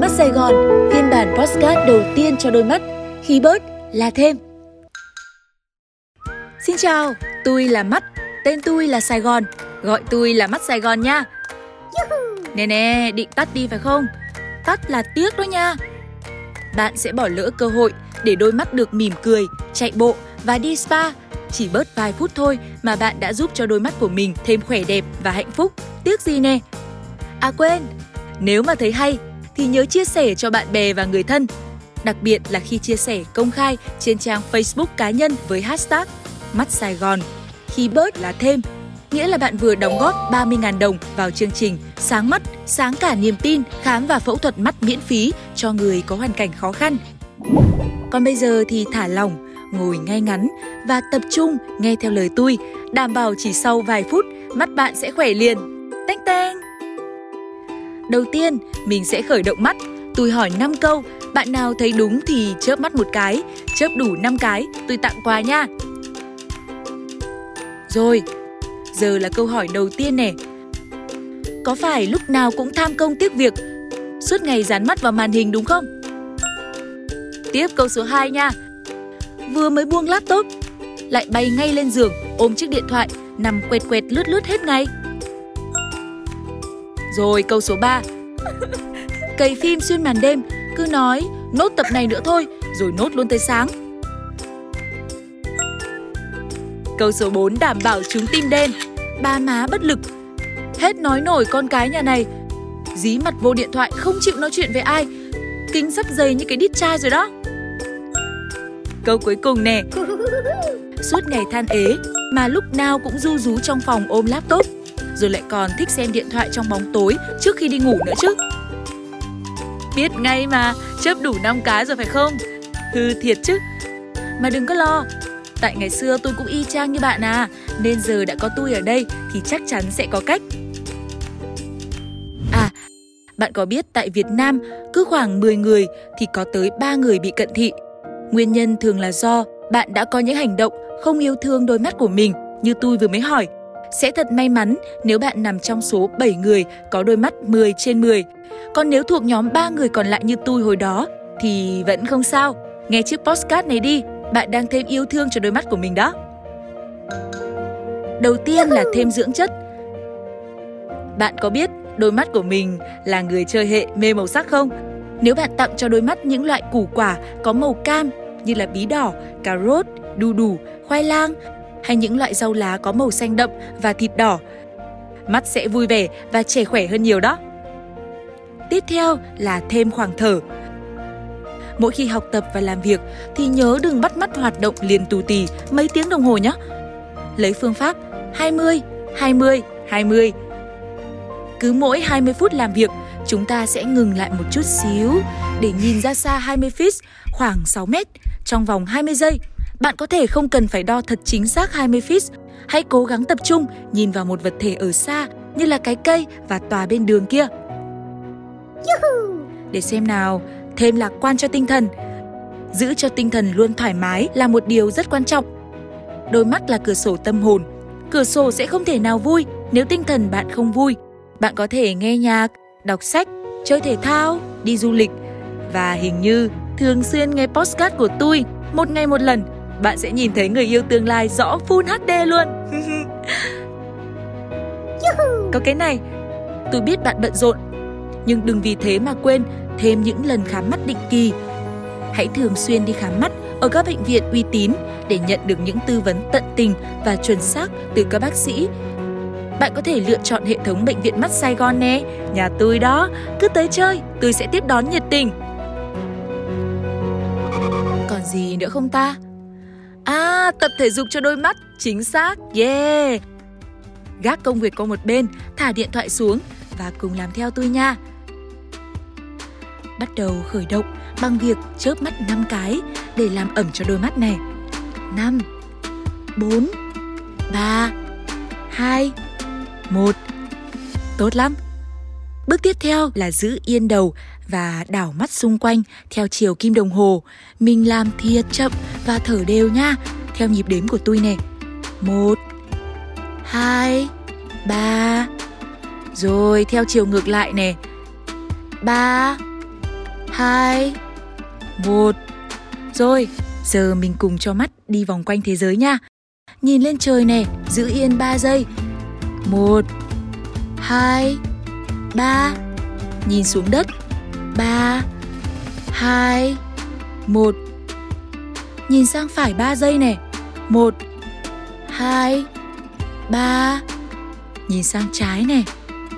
Mắt Sài Gòn, phiên bản postcard đầu tiên cho đôi mắt, khi bớt là thêm. Xin chào, tôi là Mắt, tên tôi là Sài Gòn, gọi tôi là Mắt Sài Gòn nha. Nè nè, định tắt đi phải không? Tắt là tiếc đó nha. Bạn sẽ bỏ lỡ cơ hội để đôi mắt được mỉm cười, chạy bộ và đi spa. Chỉ bớt vài phút thôi mà bạn đã giúp cho đôi mắt của mình thêm khỏe đẹp và hạnh phúc. Tiếc gì nè? À quên, nếu mà thấy hay thì nhớ chia sẻ cho bạn bè và người thân. Đặc biệt là khi chia sẻ công khai trên trang Facebook cá nhân với hashtag Mắt Sài Gòn. Khi bớt là thêm, nghĩa là bạn vừa đóng góp 30.000 đồng vào chương trình Sáng mắt, sáng cả niềm tin, khám và phẫu thuật mắt miễn phí cho người có hoàn cảnh khó khăn. Còn bây giờ thì thả lỏng, ngồi ngay ngắn và tập trung nghe theo lời tôi, đảm bảo chỉ sau vài phút mắt bạn sẽ khỏe liền. Tanh tanh! Đầu tiên, mình sẽ khởi động mắt. Tôi hỏi 5 câu, bạn nào thấy đúng thì chớp mắt một cái, chớp đủ 5 cái, tôi tặng quà nha. Rồi, giờ là câu hỏi đầu tiên nè. Có phải lúc nào cũng tham công tiếc việc, suốt ngày dán mắt vào màn hình đúng không? Tiếp câu số 2 nha. Vừa mới buông laptop, lại bay ngay lên giường ôm chiếc điện thoại, nằm quẹt quẹt lướt lướt hết ngày. Rồi, câu số 3 Cày phim xuyên màn đêm, Cứ nói, nốt tập này nữa thôi, Rồi nốt luôn tới sáng. Câu số 4 đảm bảo chúng tim đen. Ba má bất lực. Hết nói nổi con cái nhà này. Dí mặt vô điện thoại, không chịu nói chuyện với ai. Kính sắp dày như cái đít chai rồi đó. Câu cuối cùng nè. Suốt ngày than ế, Mà lúc nào cũng du rú trong phòng ôm laptop rồi lại còn thích xem điện thoại trong bóng tối trước khi đi ngủ nữa chứ. Biết ngay mà, chớp đủ 5 cái rồi phải không? Hư thiệt chứ. Mà đừng có lo, tại ngày xưa tôi cũng y chang như bạn à, nên giờ đã có tôi ở đây thì chắc chắn sẽ có cách. À, bạn có biết tại Việt Nam cứ khoảng 10 người thì có tới 3 người bị cận thị. Nguyên nhân thường là do bạn đã có những hành động không yêu thương đôi mắt của mình như tôi vừa mới hỏi sẽ thật may mắn nếu bạn nằm trong số 7 người có đôi mắt 10 trên 10. Còn nếu thuộc nhóm 3 người còn lại như tôi hồi đó thì vẫn không sao. Nghe chiếc postcard này đi, bạn đang thêm yêu thương cho đôi mắt của mình đó. Đầu tiên là thêm dưỡng chất. Bạn có biết đôi mắt của mình là người chơi hệ mê màu sắc không? Nếu bạn tặng cho đôi mắt những loại củ quả có màu cam như là bí đỏ, cà rốt, đu đủ, khoai lang hay những loại rau lá có màu xanh đậm và thịt đỏ. Mắt sẽ vui vẻ và trẻ khỏe hơn nhiều đó. Tiếp theo là thêm khoảng thở. Mỗi khi học tập và làm việc thì nhớ đừng bắt mắt hoạt động liền tù tì mấy tiếng đồng hồ nhé. Lấy phương pháp 20, 20, 20. Cứ mỗi 20 phút làm việc, chúng ta sẽ ngừng lại một chút xíu để nhìn ra xa 20 feet, khoảng 6 mét, trong vòng 20 giây bạn có thể không cần phải đo thật chính xác 20 feet. Hãy cố gắng tập trung nhìn vào một vật thể ở xa như là cái cây và tòa bên đường kia. Để xem nào, thêm lạc quan cho tinh thần. Giữ cho tinh thần luôn thoải mái là một điều rất quan trọng. Đôi mắt là cửa sổ tâm hồn. Cửa sổ sẽ không thể nào vui nếu tinh thần bạn không vui. Bạn có thể nghe nhạc, đọc sách, chơi thể thao, đi du lịch và hình như thường xuyên nghe postcard của tôi một ngày một lần bạn sẽ nhìn thấy người yêu tương lai rõ Full HD luôn. Có cái này, tôi biết bạn bận rộn, nhưng đừng vì thế mà quên thêm những lần khám mắt định kỳ. Hãy thường xuyên đi khám mắt ở các bệnh viện uy tín để nhận được những tư vấn tận tình và chuẩn xác từ các bác sĩ. Bạn có thể lựa chọn hệ thống bệnh viện mắt Sài Gòn nè, nhà tôi đó, cứ tới chơi, tôi sẽ tiếp đón nhiệt tình. Còn gì nữa không ta? À, tập thể dục cho đôi mắt, chính xác, yeah! Gác công việc qua một bên, thả điện thoại xuống và cùng làm theo tôi nha. Bắt đầu khởi động bằng việc chớp mắt 5 cái để làm ẩm cho đôi mắt này. 5 4 3 2 1 Tốt lắm. Bước tiếp theo là giữ yên đầu và đảo mắt xung quanh theo chiều kim đồng hồ. Mình làm thiệt chậm và thở đều nha, theo nhịp đếm của tôi nè. Một, hai, ba. Rồi theo chiều ngược lại nè. ba, hai, một. Rồi, giờ mình cùng cho mắt đi vòng quanh thế giới nha. Nhìn lên trời nè, giữ yên 3 giây. Một, hai, ba. Nhìn xuống đất. Ba, hai, một. Nhìn sang phải 3 giây nè. Một, hai, ba. Nhìn sang trái nè.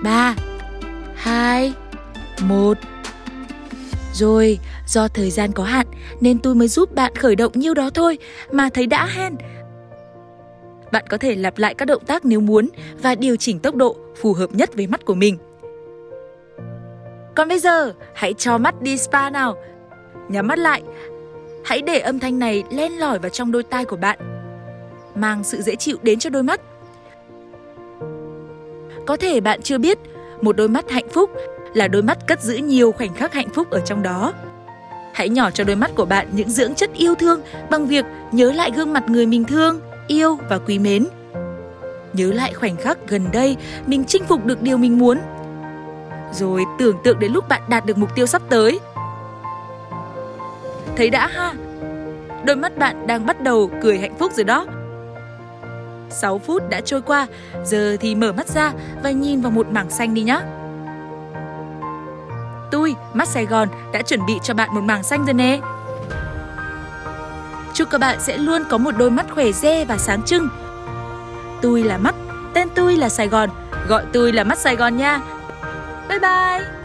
Ba, hai, một. Rồi, do thời gian có hạn nên tôi mới giúp bạn khởi động nhiêu đó thôi mà thấy đã hen. Bạn có thể lặp lại các động tác nếu muốn và điều chỉnh tốc độ phù hợp nhất với mắt của mình. Còn bây giờ, hãy cho mắt đi spa nào. Nhắm mắt lại. Hãy để âm thanh này len lỏi vào trong đôi tai của bạn. Mang sự dễ chịu đến cho đôi mắt. Có thể bạn chưa biết, một đôi mắt hạnh phúc là đôi mắt cất giữ nhiều khoảnh khắc hạnh phúc ở trong đó. Hãy nhỏ cho đôi mắt của bạn những dưỡng chất yêu thương bằng việc nhớ lại gương mặt người mình thương, yêu và quý mến. Nhớ lại khoảnh khắc gần đây mình chinh phục được điều mình muốn. Rồi tưởng tượng đến lúc bạn đạt được mục tiêu sắp tới. Thấy đã ha? Đôi mắt bạn đang bắt đầu cười hạnh phúc rồi đó. 6 phút đã trôi qua, giờ thì mở mắt ra và nhìn vào một mảng xanh đi nhé. Tôi, Mắt Sài Gòn đã chuẩn bị cho bạn một mảng xanh rồi nè. Chúc các bạn sẽ luôn có một đôi mắt khỏe re và sáng trưng. Tôi là Mắt, tên tôi là Sài Gòn, gọi tôi là Mắt Sài Gòn nha. 拜拜。